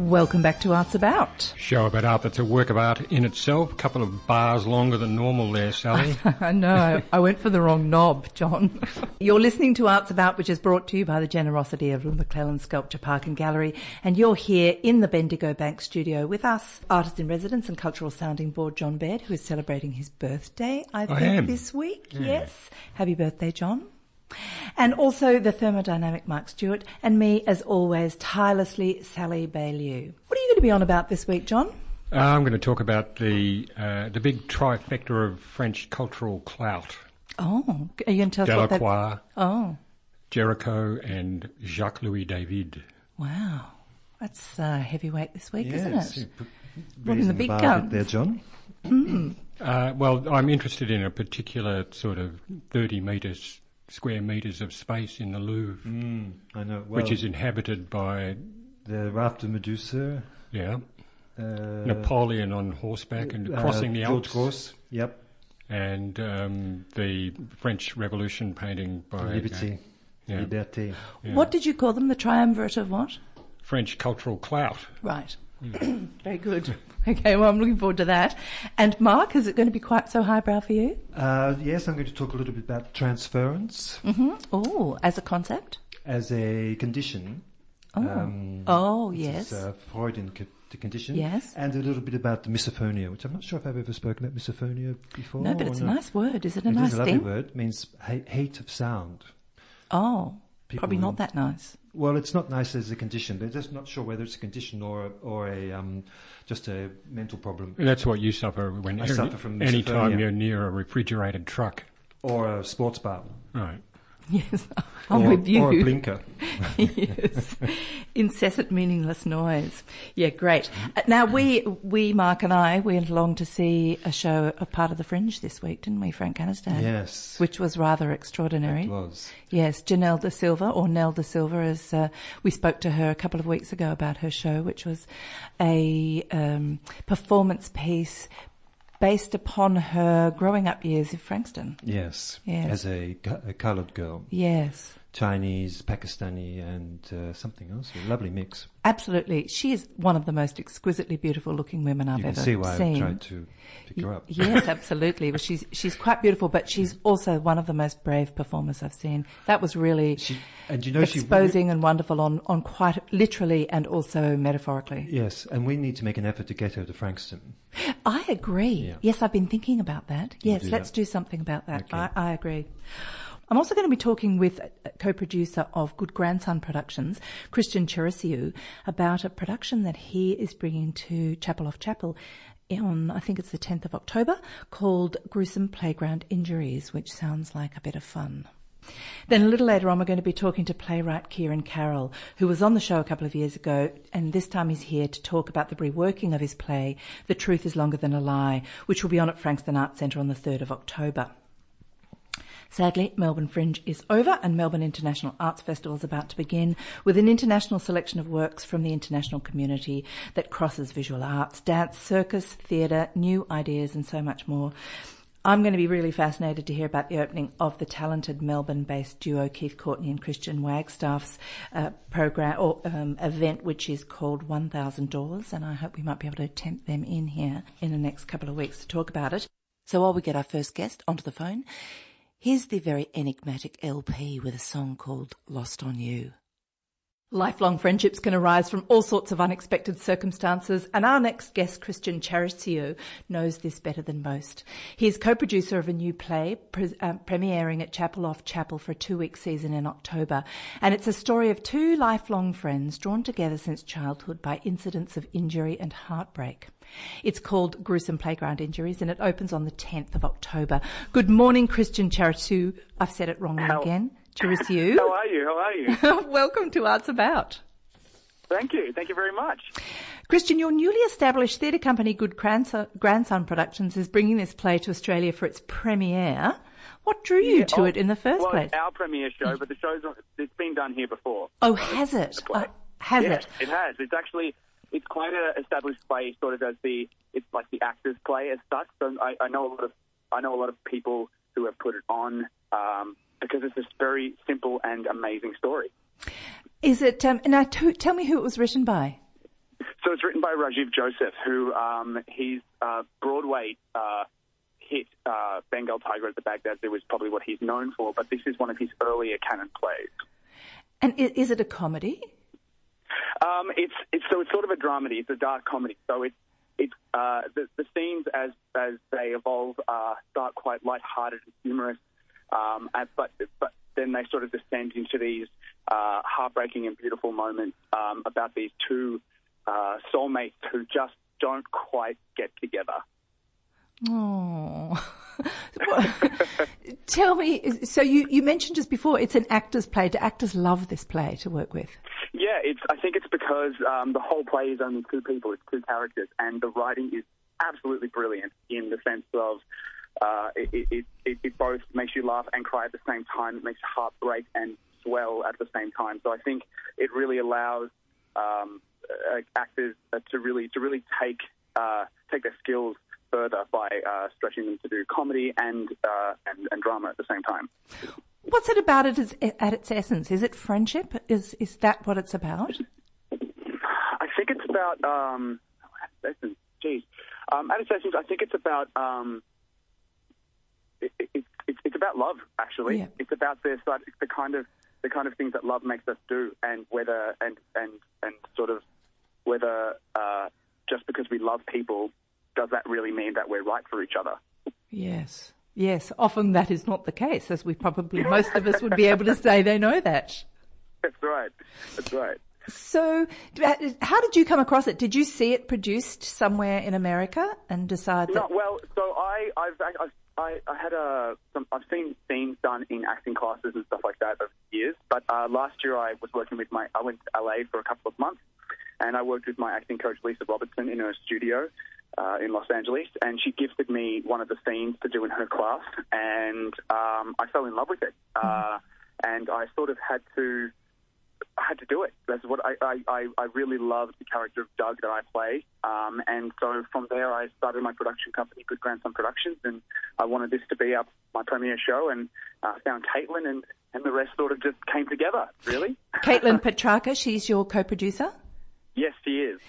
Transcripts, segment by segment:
Welcome back to Arts About. Show about art that's a work of art in itself. A couple of bars longer than normal there, Sally. I know, I went for the wrong knob, John. You're listening to Arts About, which is brought to you by the generosity of McClelland Sculpture Park and Gallery. And you're here in the Bendigo Bank studio with us, artist in residence and cultural sounding board John Baird, who is celebrating his birthday, I think, am. this week. Yes. Happy birthday, John. And also the thermodynamic Mark Stewart, and me, as always, tirelessly Sally Bailey. What are you going to be on about this week, John? Uh, I'm going to talk about the uh, the big trifecta of French cultural clout: Oh, are you going to tell us what that... Delacroix, Oh, Géricault, and Jacques Louis David. wow. That's uh, heavyweight this week, isn't it? you put- the big bar guns? there, John. Uh, well, I'm interested in a particular sort of 30 metres square metres of space in the Louvre, Mm, I know. Well, which is inhabited by the Raft of Medusa. yeah Uh, Napoleon on horseback and uh, crossing the George Alps, Gross. Yep. and um, the French Revolution painting by uh, yeah, Liberté. yeah. What did you call them? The triumvirate of what? French cultural clout. Right. Hmm. Very good. Okay, well, I'm looking forward to that. And Mark, is it going to be quite so highbrow for you? Uh, yes, I'm going to talk a little bit about transference hmm Oh, as a concept? as a condition. Oh, Um, oh yes. is a Freudian co- condition. Yes. And a little bit about the misophonia, which I'm not sure if I've ever spoken about misophonia before. no, but it's a not. nice word. Is it a It is nice a lovely thing? word. It means hate, hate of sound. Oh, People probably not that nice. Well, it's not nice as a condition. They're just not sure whether it's a condition or a, or a um, just a mental problem That's what you suffer when I suffer from any time you're near a refrigerated truck. or a sports bar Right. Yes, I'm or, with you. or a blinker. yes. Incessant, meaningless noise. Yeah, great. Uh, Now, we, we, Mark and I, went along to see a show, a part of the Fringe this week, didn't we, Frank Aniston? Yes, Which was rather extraordinary. it was. Yes, Janelle De Silva, or Nell De Silva, as uh, we spoke to her a couple of weeks ago about her show, which was a um, performance piece based upon her growing up years in Frankston. Yes, Yes. as a, a coloured girl, Yes, Chinese, Pakistani, and uh, something else. A lovely mix. absolutely. She is one of the most exquisitely beautiful looking women I've you can ever see why seen. I tried to pick her up. Yes, absolutely. Well, she's she's quite beautiful, but she's also one of the most brave performers I've seen. That was really She, and you know she exposing and wonderful on, on quite literally and also metaphorically. Yes, and we need to make an effort to get her to Frankston. I agree. Yeah. Yes, I've been thinking about that. Yes, do let's that. do something about that. Okay. I, I agree. I'm also going to be talking with a co-producer of Good Grandson Productions, Christian Cherisiu, about a production that he is bringing to Chapel off Chapel on, I think it's the 10th of October, called Gruesome Playground Injuries, which sounds like a bit of fun. Then a little later on, we're going to be talking to playwright Kieran Carroll, who was on the show a couple of years ago, and this time he's here to talk about the reworking of his play, The Truth is Longer Than a Lie, which will be on at Frankston Arts Centre on the 3rd of October. Sadly, Melbourne Fringe is over and Melbourne International Arts Festival is about to begin with an international selection of works from the international community that crosses visual arts, dance, circus, theatre, new ideas and so much more. I'm going to be really fascinated to hear about the opening of the talented Melbourne-based duo Keith Courtney and Christian Wagstaff's uh, program or um, event, which is called One Thousand Dollars, and I hope we might be able to tempt them in here in the next couple of weeks to talk about it. So while we get our first guest onto the phone, here's the very enigmatic LP with a song called Lost on You. Lifelong friendships can arise from all sorts of unexpected circumstances, and our next guest, Christian Charisio, knows this better than most. He is co-producer of a new play pre- uh, premiering at Chapel off Chapel for a two-week season in October, and it's a story of two lifelong friends drawn together since childhood by incidents of injury and heartbreak. It's called Gruesome Playground Injuries, and it opens on the 10th of October. Good morning, Christian Charisu. I've said it wrongly How- again. Charisu. How are you? How are you? Welcome to Arts About. Thank you. Thank you very much. Christian, your newly established theatre company, Good Grandson, Grandson Productions, is bringing this play to Australia for its premiere. What drew you to Oh, it in the first well, place? our premiere show, but the show's it's been done here before. Oh, has it? Oh, has it? it has. It's actually it's quite an established play, sort of as the it's like the actors' play as such. So I, I know a lot of I know a lot of people who have put it on um, because it's this very simple and amazing story. Is it? Um, now, t- tell me who it was written by. so it's written by Rajiv Joseph, who um, he's uh, Broadway uh, hit uh, Bengal Tiger at the Baghdad Zoo is probably what he's known for, but this is one of his earlier canon plays. And is it a comedy? Um, it's it's so it's sort of a dramedy. It's a dark comedy. So it's it's uh, the the scenes as as they evolve uh, start quite light-hearted and humorous, um, and, but but then they sort of descend into these uh, heartbreaking and beautiful moments um, about these two uh, soulmates who just don't quite get together. Oh. Tell me, so you, you mentioned just before it's an actor's play. Do actors love this play to work with? Yeah, it's. I think it's because um, the whole play is only two people, it's two characters, and the writing is absolutely brilliant in the sense of uh, it, it, it, it both makes you laugh and cry at the same time. It makes your heart break and swell at the same time. So I think it really allows um, uh, actors uh, to really to really take uh, take their skills further by uh, stretching them to do comedy and, uh, and and drama at the same time. What's it about it is, at its essence? Is it friendship? Is is that what it's about? I think it's about um, essence. Geez, um, at its essence, I think it's about um, it, it, it, it's about love. Actually, Yeah. it's about like, the kind of the kind of things that love makes us do, and whether and and and sort of whether uh, just because we love people, does that really mean that we're right for each other? Yes. Yes. Often that is not the case, as we probably most of us would be able to say they know that. That's right. That's right. So, uh, how did you come across it? Did you see it produced somewhere in America and decide No, that? well, so I, I've, I've, I, I had a, some, I've seen scenes done in acting classes and stuff like that over the years. But uh, last year I was working with my, I went to LA for a couple of months, and I worked with my acting coach Lisa Robertson in her studio uh, in Los Angeles, and she gifted me one of the scenes to do in her class, and um, I fell in love with it, uh, and I sort of had to. I had to do it. That's what I, I, I, really loved the character of Doug that I play. Um, and so from there, I started my production company, Good Grandson Productions, and I wanted this to be up my premiere show and uh, found Caitlin, and, and the rest sort of just came together, really. Caitlin Petrarca, she's your co-producer. yes, she is.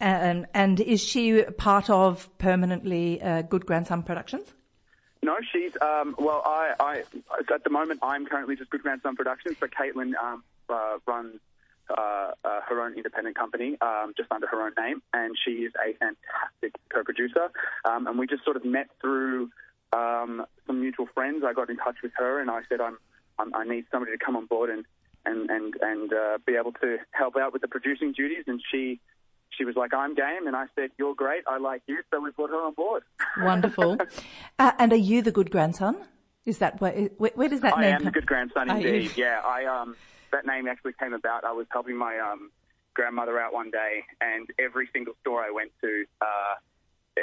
Um, and is she part of permanently uh, Good Grandson Productions? No, she's um, well. I, I at the moment I'm currently just Good Grandson Productions, but Caitlin um, uh, runs uh, uh, her own independent company um, just under her own name, and she is a fantastic co-producer. Um, and we just sort of met through um, some mutual friends. I got in touch with her, and I said I'm, I'm I need somebody to come on board and and and and uh, be able to help out with the producing duties. And she she was like, I'm game, and I said, You're great. I like you, so we brought her on board. Wonderful. uh, and are you the good grandson? Is that where, where, where does that I name am come? the good grandson indeed. Yeah, I um that name actually came about. I was helping my um grandmother out one day, and every single store I went to, uh,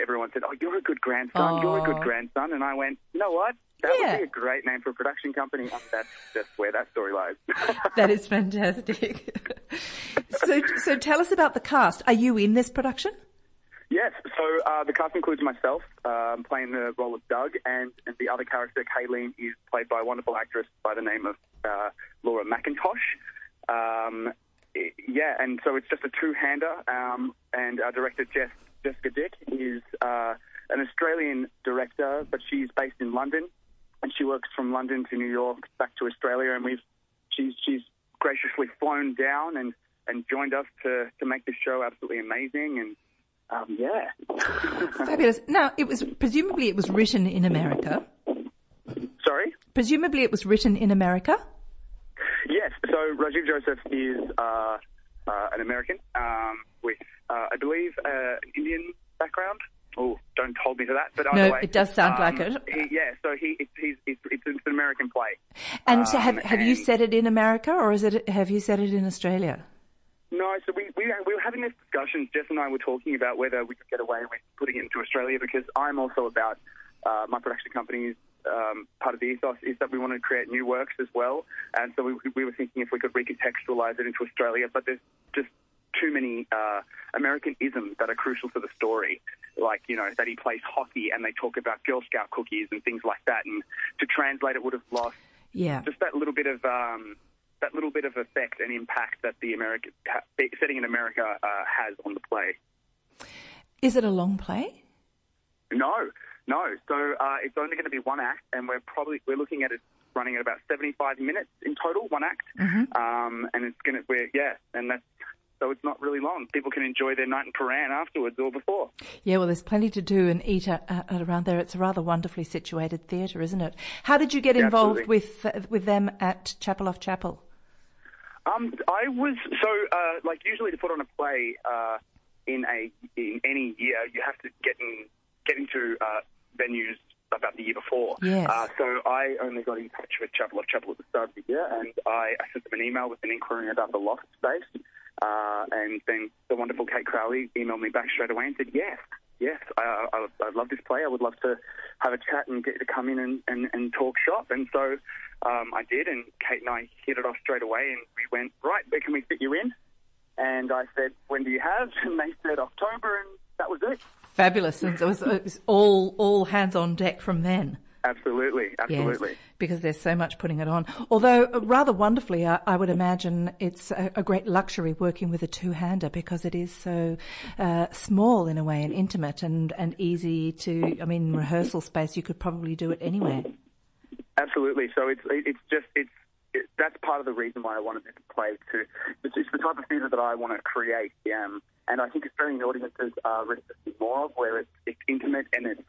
everyone said, "Oh, you're a good grandson. You're a good grandson." And I went, "You know what? That Yeah. would be a great name for a production company." And that's just where that story lies. That is fantastic. so, so tell us about the cast. Are you in this production? Yes, so uh, the cast includes myself um, playing the role of Doug, and, and the other character, Kayleen, is played by a wonderful actress by the name of Laura McIntosh. Um, yeah, and so it's just a two-hander, um, and our director, Jess, Jessica Dick, is uh, an Australian director, but she's based in London, and she works from London to New York, back to Australia, and we've she's she's graciously flown down and, and joined us to, to make this show absolutely amazing, and um, yeah. Fabulous. Now, it was presumably it was written in America. Sorry? Presumably it was written in America. So Rajiv Joseph is uh, uh, an American um, with, uh, I believe, uh, an Indian background. Oh, don't hold me to that. But No, way, it does sound like um, it. He, yeah. So he, it's, he's, it's, it's an American play. And so have Um, have you said it in America or is it have you said it in Australia? No, so we, we, we were having this discussion. Jess and I were talking about whether we could get away with putting it into Australia because I'm also about uh, my production company's um, part of the ethos is that we want to create new works as well. And so we, we were thinking if we could recontextualize it into Australia, but there's just too many uh, American isms that are crucial to the story. Like, you know, that he plays hockey and they talk about Girl Scout cookies and things like that. And to translate it would have lost Yeah. just that little bit of um, that little bit of effect and impact that the America setting in America uh, has on the play. Is it a long play? No, no. So uh, it's only going to be one act, and we're probably we're looking at it running at about 75 minutes in total, one act, mm-hmm. um, and it's going to we're yeah, and that's so it's not really long. People can enjoy their night in Prahran afterwards or before. Yeah, well, there's plenty to do and eat at, at around there. It's a rather wonderfully situated theatre, isn't it? How did you get involved with uh, with them at Chapel off Chapel? Um, I was so uh, like usually to put on a play uh, in a in any year, you have to get in get into uh, venues about the year before. Yes. Uh, so I only got in touch with Chapel off Chapel at the start of the year, and I, I sent them an email with an inquiry about the loft space. Uh, and then the wonderful Kate Crowley emailed me back straight away and said, yes, yes, I, I, I love this play. I would love to have a chat and get you to come in and, and, and talk shop. And so um, I did, and Kate and I hit it off straight away, and we went, right, where can we fit you in? And I said, when do you have? And they said October, and that was it. Fabulous. It was, it was all, all hands on deck from then. Absolutely, absolutely. Yes, because there's so much putting it on. Although, uh, rather wonderfully, I, I would imagine it's a, a, great luxury working with a two-hander because it is so uh, small in a way and intimate and, and easy to, I mean, rehearsal space, you could probably do it anywhere. Absolutely. So it's, it's just, it's, it, that's part of the reason why I wanted this play to, it's, it's the type of theatre that I want to create. Um, and I think Australian audiences are ready to see more of, where it's, it's intimate and it's,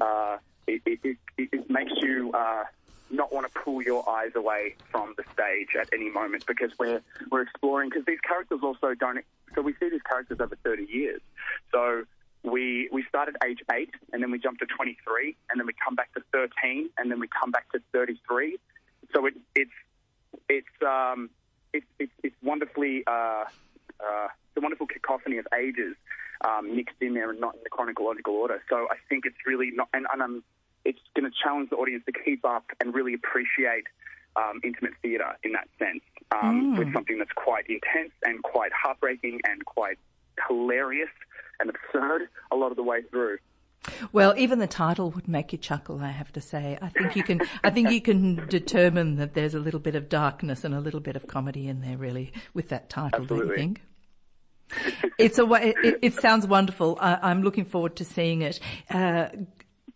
uh, it, it, it, it makes you uh, not want to pull your eyes away from the stage at any moment because we're we're exploring because these characters also don't. So we see these characters over 30 years. So we we start at age eight and then we jump to 23 and then we come back to 13 and then we come back to 33. So it, it's it's um, it's it's, it's wonderfully uh, uh, the wonderful cacophony of ages um, mixed in there and not in the chronological order. So I think it's really not, and, and I'm it's going to challenge the audience to keep up and really appreciate um, intimate theatre in that sense, um, mm. with something that's quite intense and quite heartbreaking and quite hilarious and absurd a lot of the way through. Well, even the title would make you chuckle. I have to say. I think you can. I think you can determine that there's a little bit of darkness and a little bit of comedy in there, really, with that title. Absolutely. Don't you think? it's a. It, it sounds wonderful. I, am looking forward to seeing it. Uh,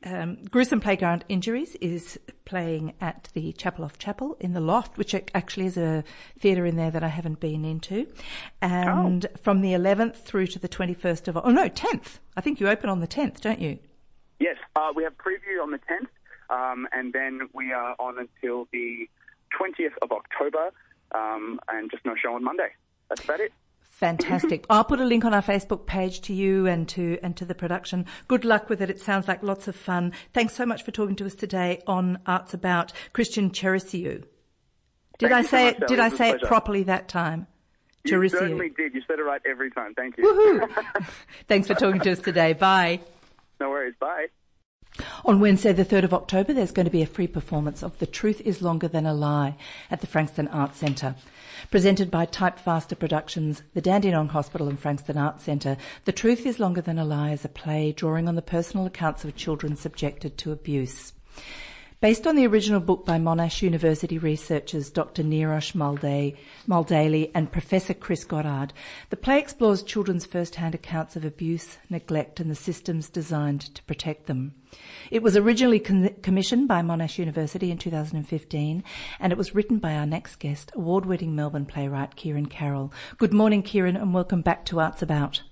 um, Gruesome Playground Injuries is playing at the Chapel off Chapel in the Loft, which actually is a theatre in there that I haven't been into. And oh. from the 11th through to the 21st of, oh no, 10th. I think you open on the 10th, don't you? Yes, uh, we have preview on the 10th, um, and then we are on until the 20th of October, um, and just no show on Monday. That's about it. Fantastic. I'll put a link on our Facebook page to you and to and to the production. Good luck with it. It sounds like lots of fun. Thanks so much for talking to us today on Arts About Christian Cherisiou. Did Thank I say so it? Did I say it properly that time? You certainly did. You said it right every time. Thank you. Woohoo! Thanks for talking to us today. Bye. No worries. Bye. On Wednesday, the 3rd of October, there's going to be a free performance of The Truth is Longer Than a Lie at the Frankston Arts Centre. Presented by Typefaster Productions, the Dandenong Hospital and Frankston Arts Centre, The Truth is Longer Than a Lie is a play drawing on the personal accounts of children subjected to abuse. Based on the original book by Monash University researchers Dr. Neerosh Mudaly and Professor Chris Goddard, the play explores children's first-hand accounts of abuse, neglect and the systems designed to protect them. It was originally commissioned by Monash University in 2015 and it was written by our next guest, award-winning Melbourne playwright Kieran Carroll. Good morning Kieran and welcome back to Arts About.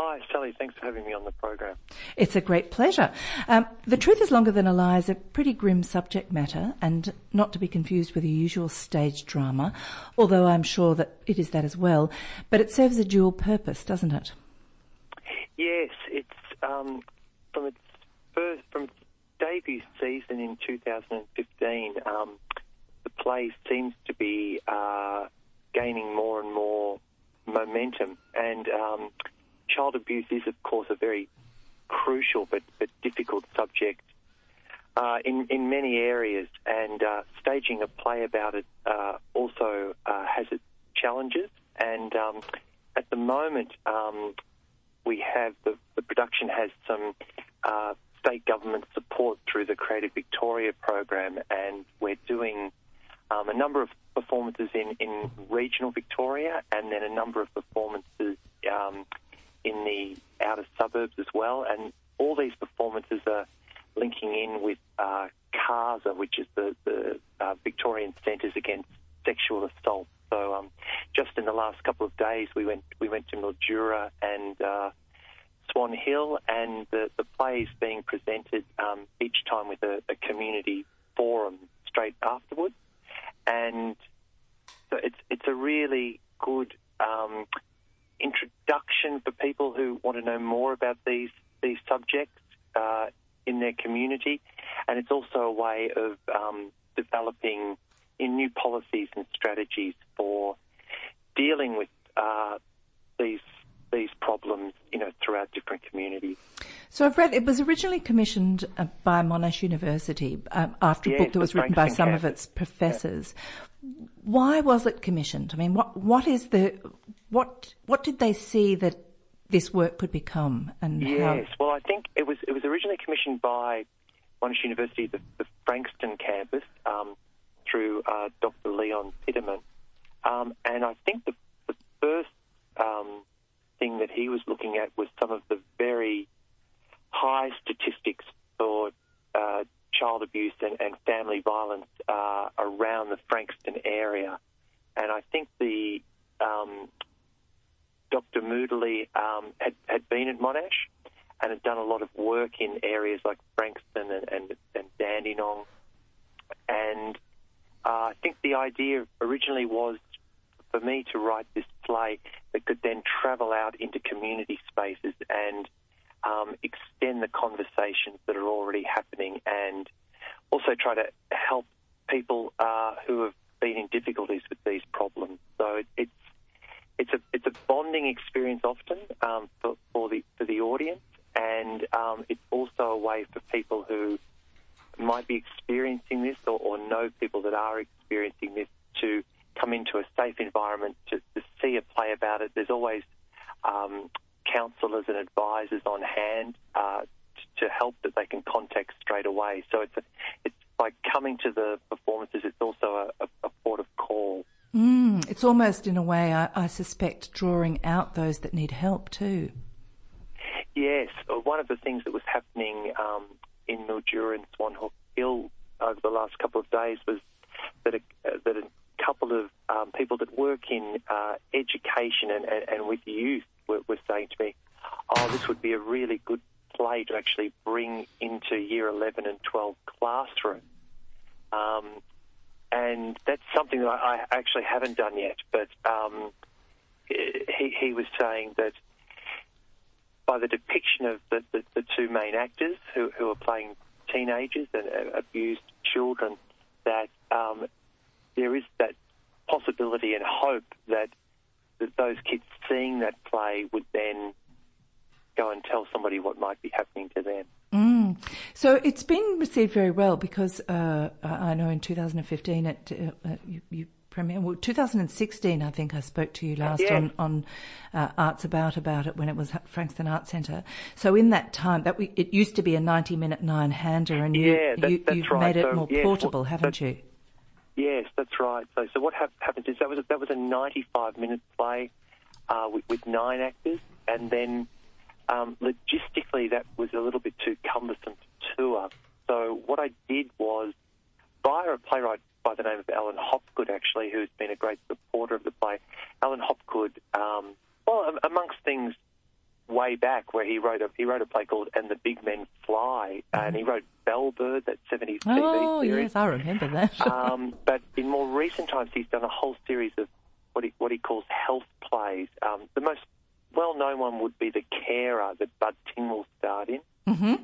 Hi, Sally. Thanks for having me on the program. It's a great pleasure. Um, the Truth is Longer Than a Lie is a pretty grim subject matter and not to be confused with the usual stage drama, although I'm sure that it is that as well. But it serves a dual purpose, doesn't it? Yes, it's um, from its first from its debut season in 2015. Um, the play seems to be uh, gaining more and more momentum, and um, child abuse is, of course, a very crucial but, but difficult subject uh, in, in many areas, and uh, staging a play about it uh, also uh, has its challenges. And um, at the moment, um, we have the, the, production has some uh, state government support through the Creative Victoria program, and we're doing um, a number of performances in, in regional Victoria, and then a number of performances um, in the outer suburbs as well. And all these performances are linking in with uh, CASA, which is the, the uh, Victorian Centres Against Sexual Assault. So um, just in the last couple of days, we went we went to Mildura and uh, Swan Hill, and the, the play is being presented um, each time with a, a, community forum straight afterwards, and so it's it's a really good um, introduction for people who want to know more about these these subjects uh, in their community, and it's also a way of um, developing in new policies and strategies for dealing with uh, these these problems, you know, throughout different communities. So I've read it was originally commissioned uh, by Monash University um, after a book that was written by some of its professors. Yeah. Why was it commissioned? I mean, what what is the what what did they see that this work could become? And yes, how? well, I think it was it was originally commissioned by Monash University, the, the Frankston campus. Um, through uh, Dr. Leon Piterman. Um, and I think the, the first um, thing that he was looking at was some of the very high statistics for uh, child abuse and, and family violence uh, around the Frankston area. And I think the um, Dr. Moodley um, had, had been at Monash and had done a lot of work in areas like Frankston and, and, and Dandenong. And uh, I think the idea originally was for me to write this play that could then travel out into community spaces and um, extend the conversations that are already happening and also try to help people uh, who have been in difficulties with these problems. So it, it's it's a it's a bonding experience often um, for, for the for the audience, and um, it's also a way for people who might be experiencing this or, or know people that are experiencing this to come into a safe environment to, to see a play about it. There's always um, counsellors and advisors on hand uh, to, help that they can contact straight away. So it's a, it's by coming to the performances, it's also a, a, a port of call. Mm, it's almost in a way, I, I, suspect, drawing out those that need help too. Yes, uh, one of the things that was happening um, in Mildura and Swan Hill over the last couple of days was that a, uh, that a couple of um, people that work in uh, education and, and, and, with youth were, were, saying to me, "Oh, this would be a really good play to actually bring into Year 11 and 12 classroom." Um, and that's something that I, I, actually haven't done yet. But um, he, he was saying that by the depiction of the, the, the two main actors who, who, are playing teenagers and uh, abused children, that um, there is that possibility and hope that, that those kids seeing that play would then go and tell somebody what might be happening to them. Mm. So it's been received very well because uh, I know in 2015 it, uh, you, you premiere. Well, 2016, I think I spoke to you last yes. on on uh, Arts About about it when it was at Frankston Arts Centre. So in that time, that we, it used to be a 90 minute nine hander, and you, yeah, that, you have right. made it so, more yes, portable, haven't you? Yes, that's right. So so what ha- happens is that was a, that was a 95 minute play uh, with, with, nine actors, and then um, logistically that was a little bit too cumbersome to tour. So what I did was via a playwright by the name of Alan Hopgood, actually, who's been a great supporter of the play. Alan Hopgood, um, well, amongst things way back where he wrote a he wrote a play called And the Big Men Fly, and he wrote Bellbird, that 70s TV oh, series. yes, I remember that. um, but in more recent times, he's done a whole series of what he what he calls health plays. Um, the most well known one would be The Carer that Bud Tingwell starred in. Mm-hmm. Um,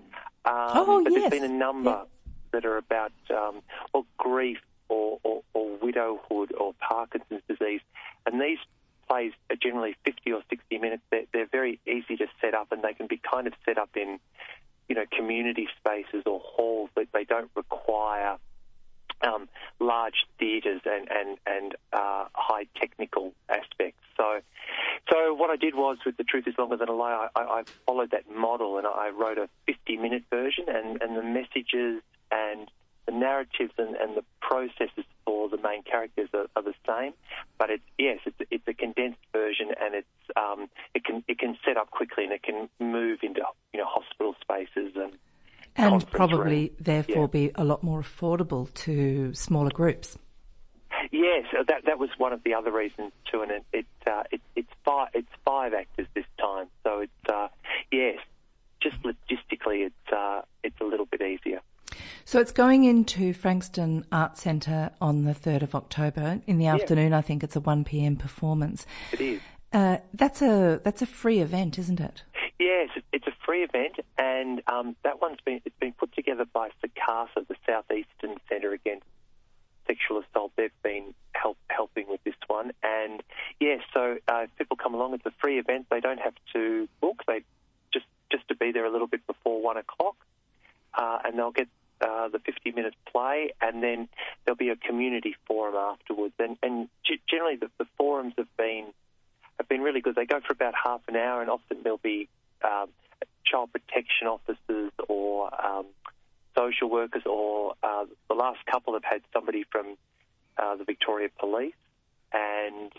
oh, but yes. there's been a number that are about um, well grief or, or, or widowhood or Parkinson's disease. And these plays are generally 50 or 60 minutes. They're, they're very easy to set up and they can be kind of set up in, you know, community spaces or halls but they don't require um, large theatres and, and, and uh, high technical aspects. So, so what I did was, with The Truth is Longer Than a Lie, I, I followed that model and I wrote a 50 minute version and, and the messages and the narratives and, and the processes for the main characters are, are the same, but it's yes, it's, it's a condensed version, and it's um, it can it can set up quickly and it can move into you know hospital spaces and and probably rooms. therefore Yeah. be a lot more affordable to smaller groups. Yes, uh, that that was one of the other reasons too, and it, it, uh, it it's five it's five actors this time, so it's uh, yes, just logistically it's uh, it's a little bit easier. So it's going into Frankston Arts Centre on the 3rd of October. In the afternoon, I think it's a 1pm performance. It is. Uh, that's a that's a free event, isn't it? Yes, it's a free event, and um, that one's been it's been put together by SECASA, the Southeastern Centre Against Sexual Assault. They've been help, helping with this one, and yes, so uh, if people come along. It's a free event. They don't have to book. They just just to be there a little bit before one o'clock, uh, and they'll get. Uh, the 50 minute play, and then there'll be a community forum afterwards. And, and g- generally, the, the forums have been have been really good. They go for about half an hour, and often there'll be um, child protection officers or um, social workers, or uh, the last couple have had somebody from uh, the Victoria Police, and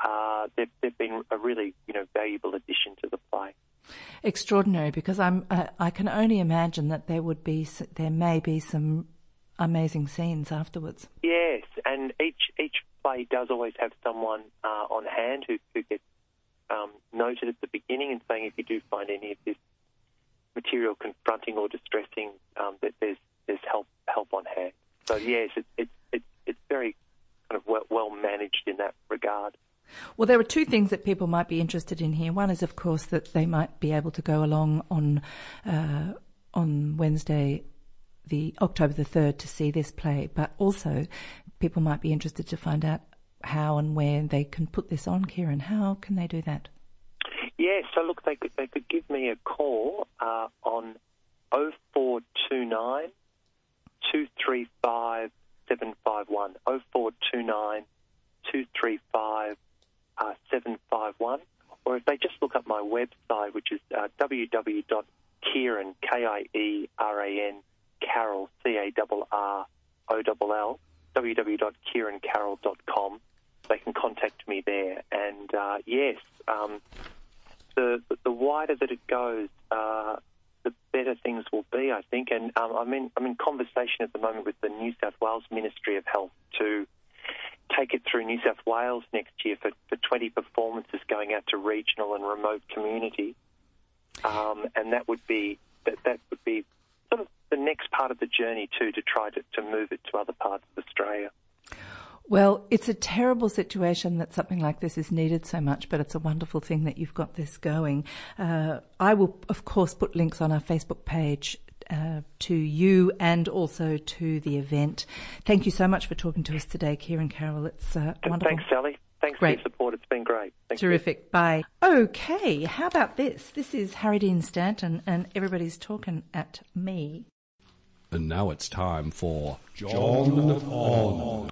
uh, they've, they've been a really you know valuable addition to the play. Extraordinary, because I'm uh, I can only imagine that there would be there may be some amazing scenes afterwards. Yes, and each each play does always have someone uh, on hand who, who gets um, noted at the beginning and saying if you do find any of this material confronting or distressing, um, that there's there's help help on hand. So yes, it's it's it's it's very kind of well, well managed in that regard. Well, there are two things that people might be interested in here. One is, of course, that they might be able to go along on uh, on Wednesday, the October the third, to see this play. But also, people might be interested to find out how and where they can put this on. Kieran, how can they do that? Yes, so look, they could they could give me a call uh, on 0429 235 751. 0429 235 uh, 751. Or if they just look up my website, which is uh, www.kieran, K-I-E-R-A-N, Carroll, C-A-R-R-O-L-L, www.kierancarroll.com. They can contact me there. And uh, yes, um, the the wider that it goes, uh, the better things will be, I think. And um, I'm in I'm in conversation at the moment with the New South Wales Ministry of Health to take it through New South Wales next year for, for 20 performances going out to regional and remote communities. Um, and that would be that that would be sort of the next part of the journey too to try to, to move it to other parts of Australia. Well, it's a terrible situation that something like this is needed so much, but it's a wonderful thing that you've got this going. Uh, I will, of course, put links on our Facebook page uh, to you and also to the event. Thank you so much for talking to us today, Kieran Carroll. It's uh, wonderful. Thanks, Sally. Thanks Great. for your support. It's been great. Thank you. Terrific. Bye. Okay, how about this? This is Harry Dean Stanton, and everybody's talking at me. And now it's time for John On.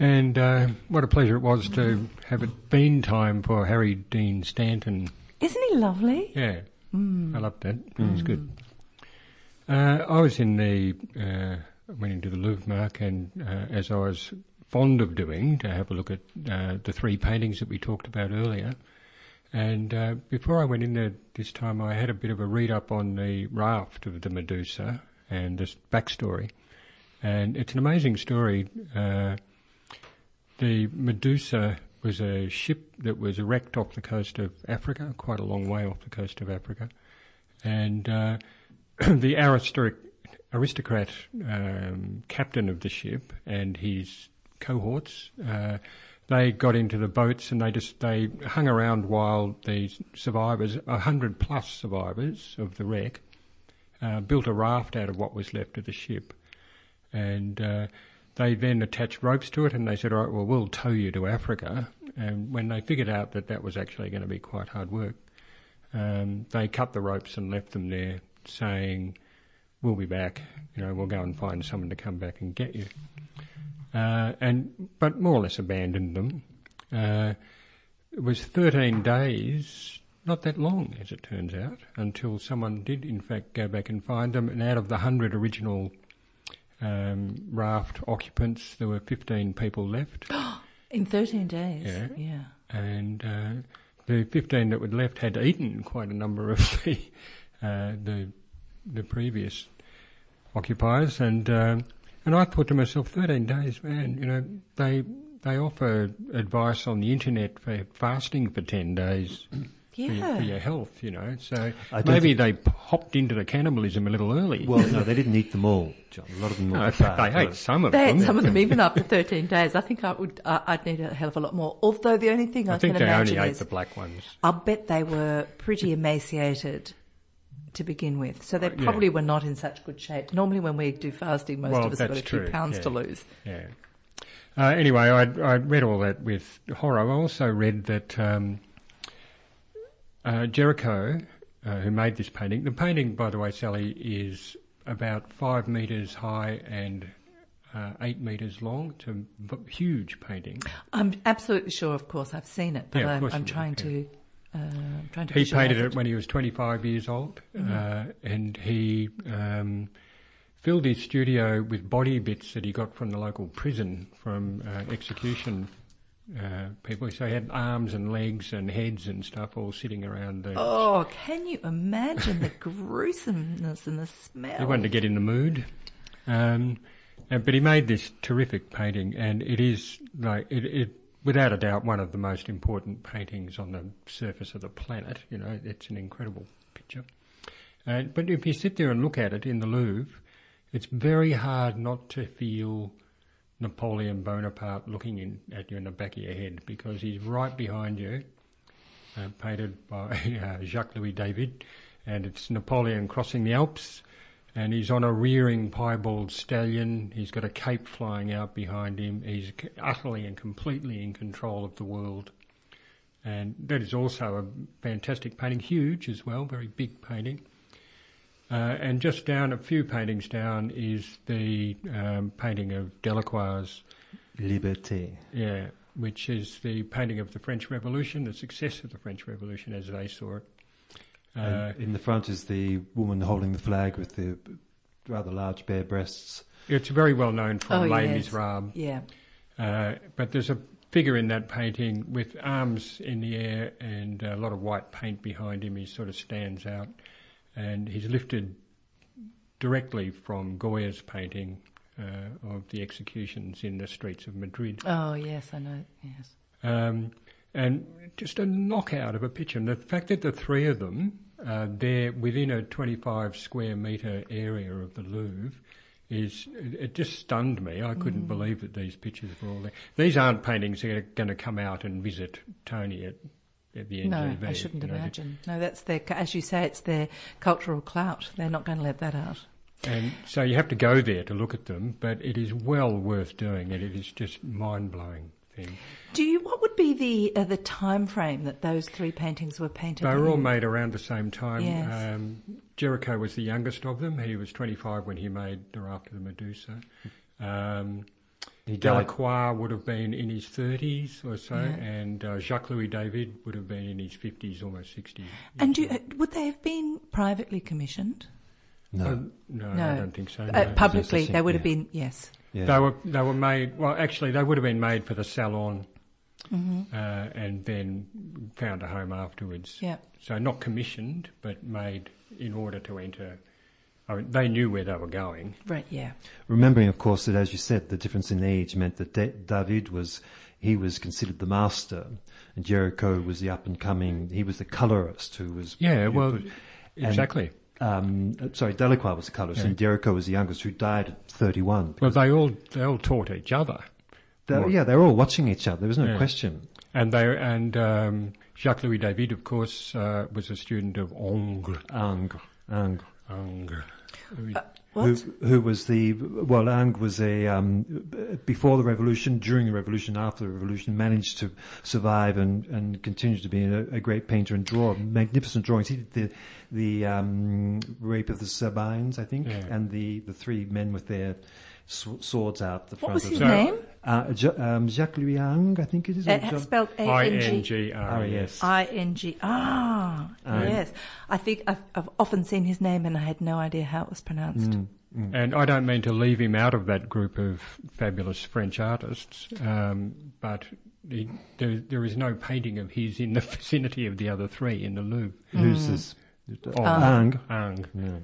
And uh, what a pleasure it was to have it been time for Harry Dean Stanton. Isn't he lovely? Yeah, I loved that. It was good. Uh, I was in the, uh, went into the Louvre, Mark, and uh, as I was fond of doing, to have a look at uh, the three paintings that we talked about earlier. And uh, before I went in there this time, I had a bit of a read up on the raft of the Medusa and this backstory. And it's an amazing story. The Medusa was a ship that was wrecked off the coast of Africa, quite a long way off the coast of Africa. And uh, the aristocrat, aristocrat um, captain of the ship and his cohorts, uh, they got into the boats and they just they hung around while the survivors, a hundred plus survivors of the wreck, uh, built a raft out of what was left of the ship, and uh, they then attached ropes to it and they said, all right, well, we'll tow you to Africa. And when they figured out that that was actually going to be quite hard work, um, they cut the ropes and left them there saying, we'll be back, you know, we'll go and find someone to come back and get you. Uh, and, but more or less abandoned them. Uh, it was 13 days, not that long as it turns out, until someone did in fact go back and find them. And out of the 100 original um, raft occupants. There were 15 people left, In 13 days. Yeah. Yeah. and uh, the 15 that were left had eaten quite a number of the uh, the, the previous occupiers, and um, and I thought to myself, 13 days, man, you know, they they offer advice on the internet for fasting for 10 days. For, your, for your health, you know. So I don't maybe they p- hopped into the cannibalism a little early. Well, no, they didn't eat them all, John. A lot of them were No, bad, they ate some of They them. ate some of them even after 13 days. I think I would, uh, I'd need a hell of a lot more. Although the only thing I, I think can they only imagine ate is, the black ones. I'll bet they were pretty emaciated to begin with. So they Uh, yeah. probably were not in such good shape. Normally when we do fasting, most Well, of us have got a that's few pounds yeah. to lose. Yeah. Uh, anyway, I I read all that with horror. I also read that um, uh, Géricault, uh, who made this painting, the painting, by the way, Sally, is about five metres high and uh, eight metres long. It's a huge painting. I'm absolutely sure, of course, I've seen it, but Yeah, I'm, I'm trying have, to, uh, trying to He painted it when he was 25 years old, uh, and he um, filled his studio with body bits that he got from the local prison from uh, execution uh, people. So he had arms and legs and heads and stuff all sitting around the. Oh, can you imagine the gruesomeness and the smell? He wanted to get in the mood. Um, uh, but he made this terrific painting, and it is like it, it, without a doubt, one of the most important paintings on the surface of the planet. You know, it's an incredible picture. Uh, but if you sit there and look at it in the Louvre, it's very hard not to feel Napoleon Bonaparte looking in, at you in the back of your head because he's right behind you, uh, painted by uh, Jacques Louis David, and it's Napoleon crossing the Alps, and he's on a rearing piebald stallion. He's got a cape flying out behind him. He's utterly and completely in control of the world. And that is also a fantastic painting, huge as well, very big painting. Uh, and just down, a few paintings down, is the um, painting of Delacroix's Liberté. yeah, which is the painting of the French Revolution, the success of the French Revolution as they saw it. Uh, in the front is the woman holding the flag with the rather large bare breasts. it's very well known from Oh, Les yes. Miserables, Yeah. uh, but there's a figure in that painting with arms in the air and a lot of white paint behind him. He sort of stands out, and he's lifted directly from Goya's painting uh, of the executions in the streets of Madrid. Oh, yes, I know. Yes. Um, and just a knockout of a picture. And the fact that the three of them, uh, they're within a 25 square metre area of the Louvre, is it, just stunned me. I couldn't believe that these pictures were all there. These aren't paintings that are going to come out and visit Tony at, No. I shouldn't you know. imagine. No, that's their, as you say, it's their cultural clout. They're not going to let that out. And so you have to go there to look at them, but it is well worth doing it. It is just mind blowing thing. Do you? What would be the uh, the time frame that those three paintings were painted? They were all made around the same time. Yes. Um, Géricault was the youngest of them. He was 25 when he made the Raft of the Medusa. Um. Delacroix would have been in his 30s or so, Yeah. and uh, Jacques Louis David would have been in his 50s, almost 60s. And do, uh, would they have been privately commissioned? No. Uh, no, No. I don't think so. Uh, no. publicly, they would have thing, been. Yes. yeah. They were they were made. Well, actually, they would have been made for the salon, Mm-hmm. uh, and then found a home afterwards. Yeah. So not commissioned, but made in order to enter. I mean, they knew where they were going. Right. Yeah. Remembering, of course, that as you said, the difference in age meant that Da- David was he was considered the master, and Géricault was the up and coming. He was the colorist who was Yeah, who well, put- exactly. um, uh, sorry, Delacroix was the colorist, Yeah. and Géricault was the youngest, who died at thirty-one. Well, they all they all taught each other, They- Well- yeah, they were all watching each other. There was no Yeah. question. and they and um, Jacques Louis David, of course, uh, was a student of Ingres. Ingres, Ingres. Ingres. Who, What? who was the well? Ang was a um, before the revolution, during the revolution, after the revolution, managed to survive and and continue to be a, a great painter and draw magnificent drawings. He did the the um, rape of the Sabines, I think, Yeah. and the the three men with their sw- swords out the What front. was of his name? Uh, Ja- um, Jacques Louis Ang, I think it is. or Uh, spelled A I N N G. G R E S. I N G. Ah, Um, yes. I think I've, I've often seen his name and I had no idea how it was pronounced. Mm. And I don't mean to leave him out of that group of fabulous French artists, um, but he, there, there is no painting of his in the vicinity of the other three in the Louvre. Who's this? Oh, Ang. Ang. Yeah.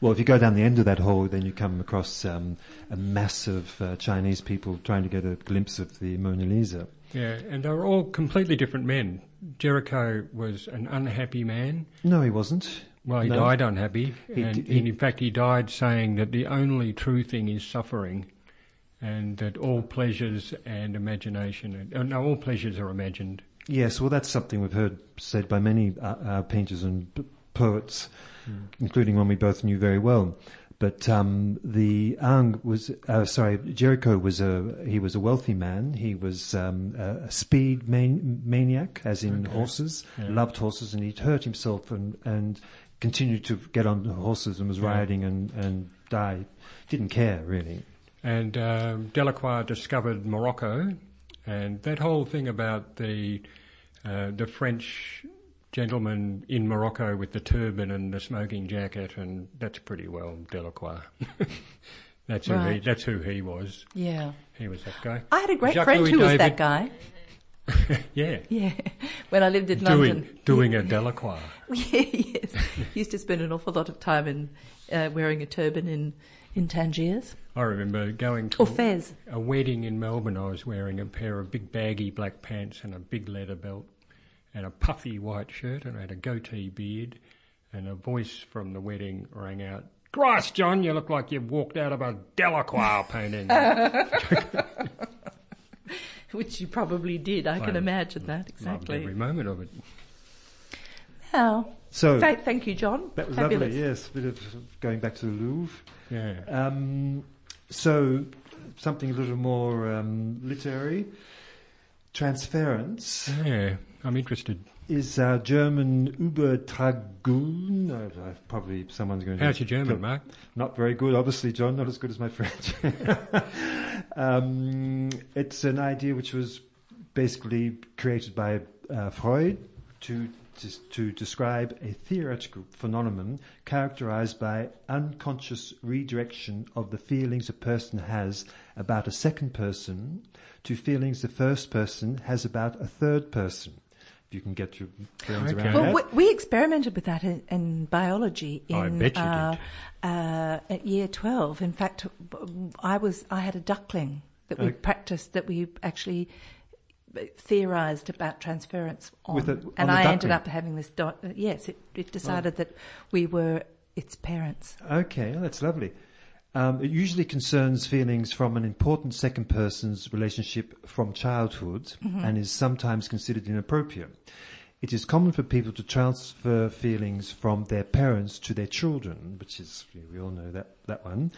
Well, if you go down the end of that hall, then you come across um, a mass of uh, Chinese people trying to get a glimpse of the Mona Lisa. Yeah, and they were all completely different men. Géricault was an unhappy man. No, he wasn't. Well, he No. died unhappy, He and, he- and in fact, he died saying that the only true thing is suffering, and that all pleasures and imagination, uh, no, all pleasures are imagined. Yes, well, that's something we've heard said by many uh, uh, painters and p- poets, including one we both knew very well. But um, the Ang was, uh, sorry, Géricault was a he was a wealthy man. He was um, a, speed man- maniac, as in horses, loved horses, and he'd hurt himself and and continued to get on the horses and was Yeah. riding and and died. Didn't care really. And um, Delacroix discovered Morocco, and that whole thing about the uh, the French gentleman in Morocco with the turban and the smoking jacket, and that's pretty well Delacroix. that's who he, that's who he was. Yeah. He was that guy. I had a great Jacques friend Louis who was that guy. Yeah, Yeah. When I lived in doing London. doing a Delacroix. Yeah, yes. He used to spend an awful lot of time in uh, wearing a turban in, in Tangiers. I remember going to Fez. a wedding in Melbourne. I was wearing a pair of big baggy black pants and a big leather belt and a puffy white shirt and I had a goatee beard and a voice from the wedding rang out, Christ, John, you look like you've walked out of a Delacroix painting. Which you probably did. I can I imagine that. Loved Exactly. every moment of it. Now, So th- thank you, John. that was Fabulous. lovely. Yes, a bit of going back to the Louvre. Yeah. Um, so, something a little more um, literary. Transference Yeah, I'm interested. is our German Übertragung. Uh, uh, probably someone's going to. How's your German, Mark? Not very good, obviously, John. Not as good as my French. um, it's an idea which was basically created by uh, Freud to- to describe a theoretical phenomenon characterized by unconscious redirection of the feelings a person has about a second person to feelings the first person has about a third person. If you can get your brains Okay. around Well, that. we, we experimented with that in, in biology in I bet you uh, uh, at year twelve. In fact, I was I had a duckling that we Okay. practiced that we actually theorized about transference on, With a- on and the I ended up having this. Do- yes, it, it decided that we were its parents. Okay, well, that's lovely. Um, it usually concerns feelings from an important second person's relationship from childhood and is sometimes considered inappropriate. It is common for people to transfer feelings from their parents to their children, which is, we all know that, that one.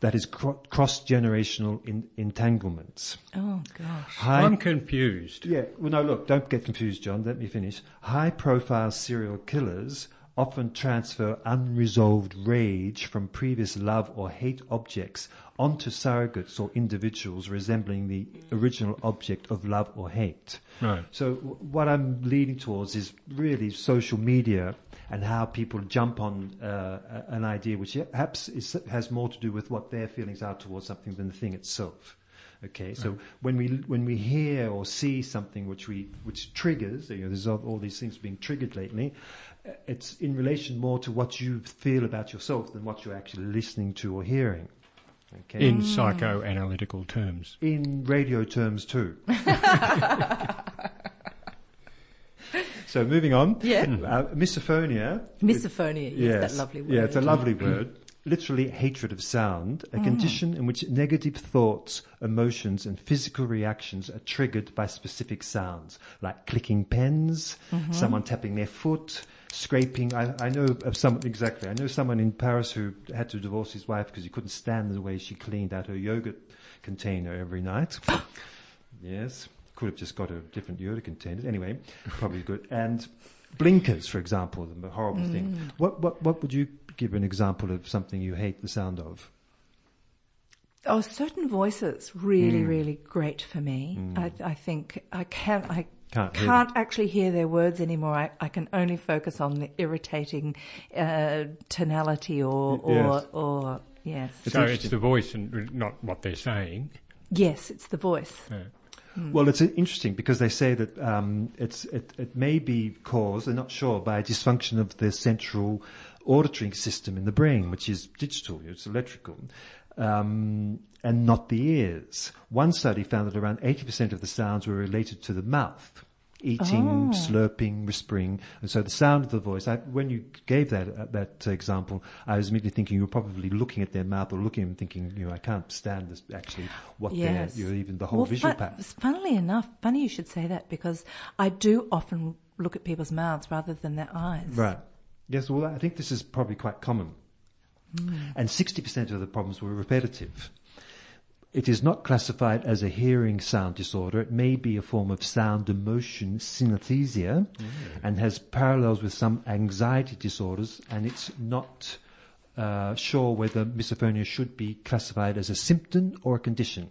That is cro- cross generational in, entanglements. Oh gosh. High I'm confused. yeah, well, no, look, don't get confused, John. Let me finish. High profile serial killers often transfer unresolved rage from previous love or hate objects onto surrogates or individuals resembling the original object of love or hate. Right. So, w- what I'm leading towards is really social media and how people jump on uh, an idea which perhaps is, has more to do with what their feelings are towards something than the thing itself. Okay, so when we when we hear or see something which we which triggers, you know, there's all, all these things being triggered lately. It's in relation more to what you feel about yourself than what you're actually listening to or hearing. Okay, In psychoanalytical terms. in radio terms too. so moving on. Yeah. Mm. Uh, misophonia. Misophonia. Yes, that lovely word. Yeah, it's a lovely word. Literally hatred of sound, a mm. condition in which negative thoughts, emotions, and physical reactions are triggered by specific sounds, like clicking pens, mm-hmm. someone tapping their foot, scraping. I, I know of some, exactly, I know someone in Paris who had to divorce his wife because he couldn't stand the way she cleaned out her yogurt container every night. yes, could have just got a different yogurt container. Anyway, probably good. And blinkers, for example, the horrible thing. What, what, what would you give an example of something you hate the sound of? Oh, certain voices really, Hmm. really great for me. I, I think I can I Can't hear can't actually hear their words anymore. I, I can only focus on the irritating uh, tonality or or, Yes. or Yes. so it's the voice and not what they're saying. Yes, it's the voice. Yeah. Well, it's uh, interesting because they say that um, it's it, it may be caused, they're not sure, by a dysfunction of the central auditory system in the brain, which is digital, it's electrical, um, and not the ears. One study found that around 80% of the sounds were related to the mouth. Eating, slurping, whispering, and so the sound of the voice. I, when you gave that uh, that example, I was immediately thinking you were probably looking at their mouth or looking at them, thinking, you know, I can't stand this. Actually, what Yes. they're, you know, even the whole well, visual fu- pattern. Funnily enough, funny you should say that because I do often look at people's mouths rather than their eyes. Right. Yes, well, I think this is probably quite common. And 60% of the problems were repetitive. It is not classified as a hearing sound disorder. It may be a form of sound emotion synesthesia and has parallels with some anxiety disorders, and it's not uh, sure whether misophonia should be classified as a symptom or a condition.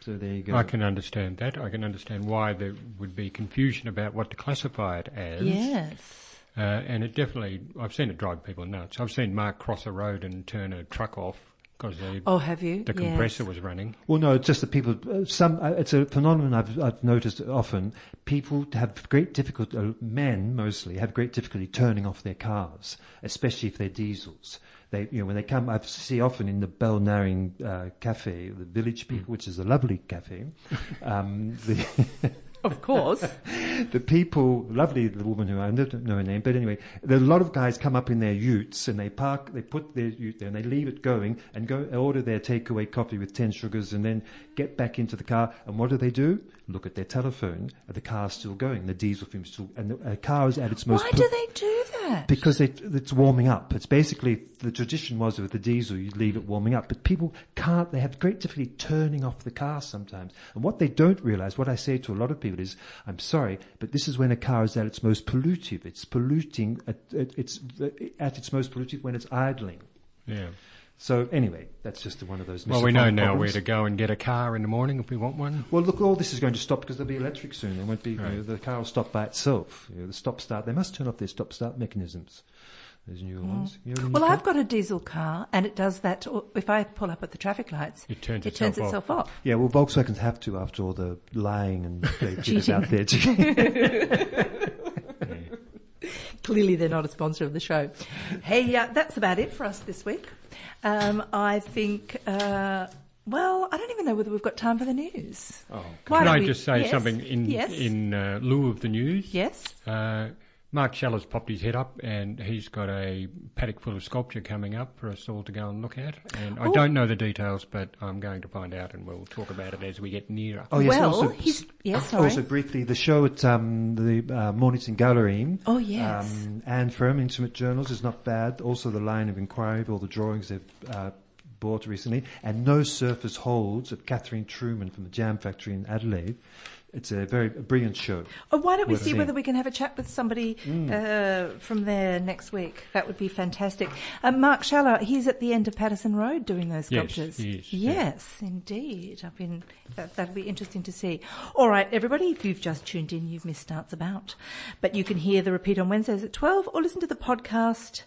So there you go. I can understand that. I can understand why there would be confusion about what to classify it as. Yes. Uh, and it definitely, I've seen it drive people nuts. I've seen Mark cross a road and turn a truck off because the, Oh, have you? the Yes. compressor was running. Well, no, it's just that people. Uh, some uh, it's a phenomenon I've I've noticed often. People have great difficulty. Uh, men mostly have great difficulty turning off their cars, especially if they're diesels. They, you know, when they come, I see often in the Balnarring uh, cafe, the Village People, which is a lovely cafe. Um, the Of course. the people, lovely the woman who I don't know her name, but anyway, there are a lot of guys come up in their utes and they park, they put their ute there and they leave it going and go order their takeaway coffee with 10 sugars and then get back into the car. And what do they do? Look at their telephone. The car's still going. The diesel fume's still, and the car is at its most. Why per- do they do that? because it, it's warming up. It's basically the tradition was with the diesel, you leave it warming up, but people can't. They have great difficulty turning off the car sometimes. And what they don't realize, what I say to a lot of people is, "I'm sorry, but this is when a car is at its most pollutive. It's polluting. At, at, it's at its most pollutive when it's idling." Yeah. So anyway, that's just one of those. Well, we know misinformed now where to go and get a car in the morning if we want one. Well, look, all this is going to stop because they'll be electric soon. They won't be. you know, the car will stop by itself. You know, the stop start. They must turn off their stop start mechanisms. Those new ones. You know, Mm. Well, you I've go- got a diesel car, and it does that. If I pull up at the traffic lights, It turns it turns itself itself off. Yeah, well, Volkswagens have to after all the lying and they get Cheating. out there. Clearly, they're not a sponsor of the show. Hey, uh, that's about it for us this week. Um, I think. Uh, well, I don't even know whether we've got time for the news. oh, Why Can I we- just say yes, something in yes, in uh, lieu of the news? yes. Uh, Mark Schaller's popped his head up and he's got a paddock full of sculpture coming up for us all to go and look at. And I Oh. don't know the details, but I'm going to find out and we'll talk about it as we get nearer. Oh, yes, well, also, he's yes. Sorry. also briefly, the show at um, the uh, Mornington Gallery. Oh, yes. Um, Anne Firm, Intimate Journals, is not bad. Also, the line of inquiry of all the drawings they've uh, bought recently. And No Surface Holds of Catherine Truman from the Jam Factory in Adelaide. It's a very a brilliant show. Oh, why don't we see whether we can have a chat with somebody uh, from there next week? That would be fantastic. Uh, Mark Schaller, he's at the end of Patterson Road doing those Yes, sculptures. he is, yeah. Yes, indeed. I've been. That, that'll be interesting to see. All right, everybody, if you've just tuned in, you've missed Arts About, but you can hear the repeat on Wednesdays at twelve, or listen to the podcast.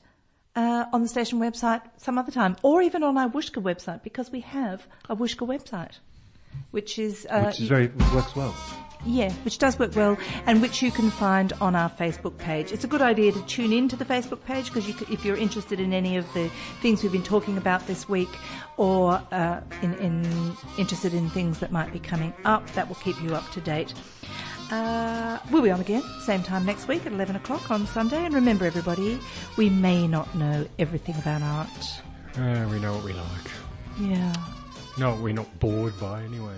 Uh, on the station website some other time, or even on our Wooshka website, because we have a Wooshka website, which is uh, which is very works well. yeah, which does work well, and which you can find on our Facebook page. It's a good idea to tune in to the Facebook page because you, if you're interested in any of the things we've been talking about this week, or uh, in, in interested in things that might be coming up, that will keep you up to date. Uh, we'll be on again, same time next week at 11 o'clock on Sunday. And remember, everybody, we may not know everything about art. Uh, we know what we like. Yeah. No, we're not bored by anyway.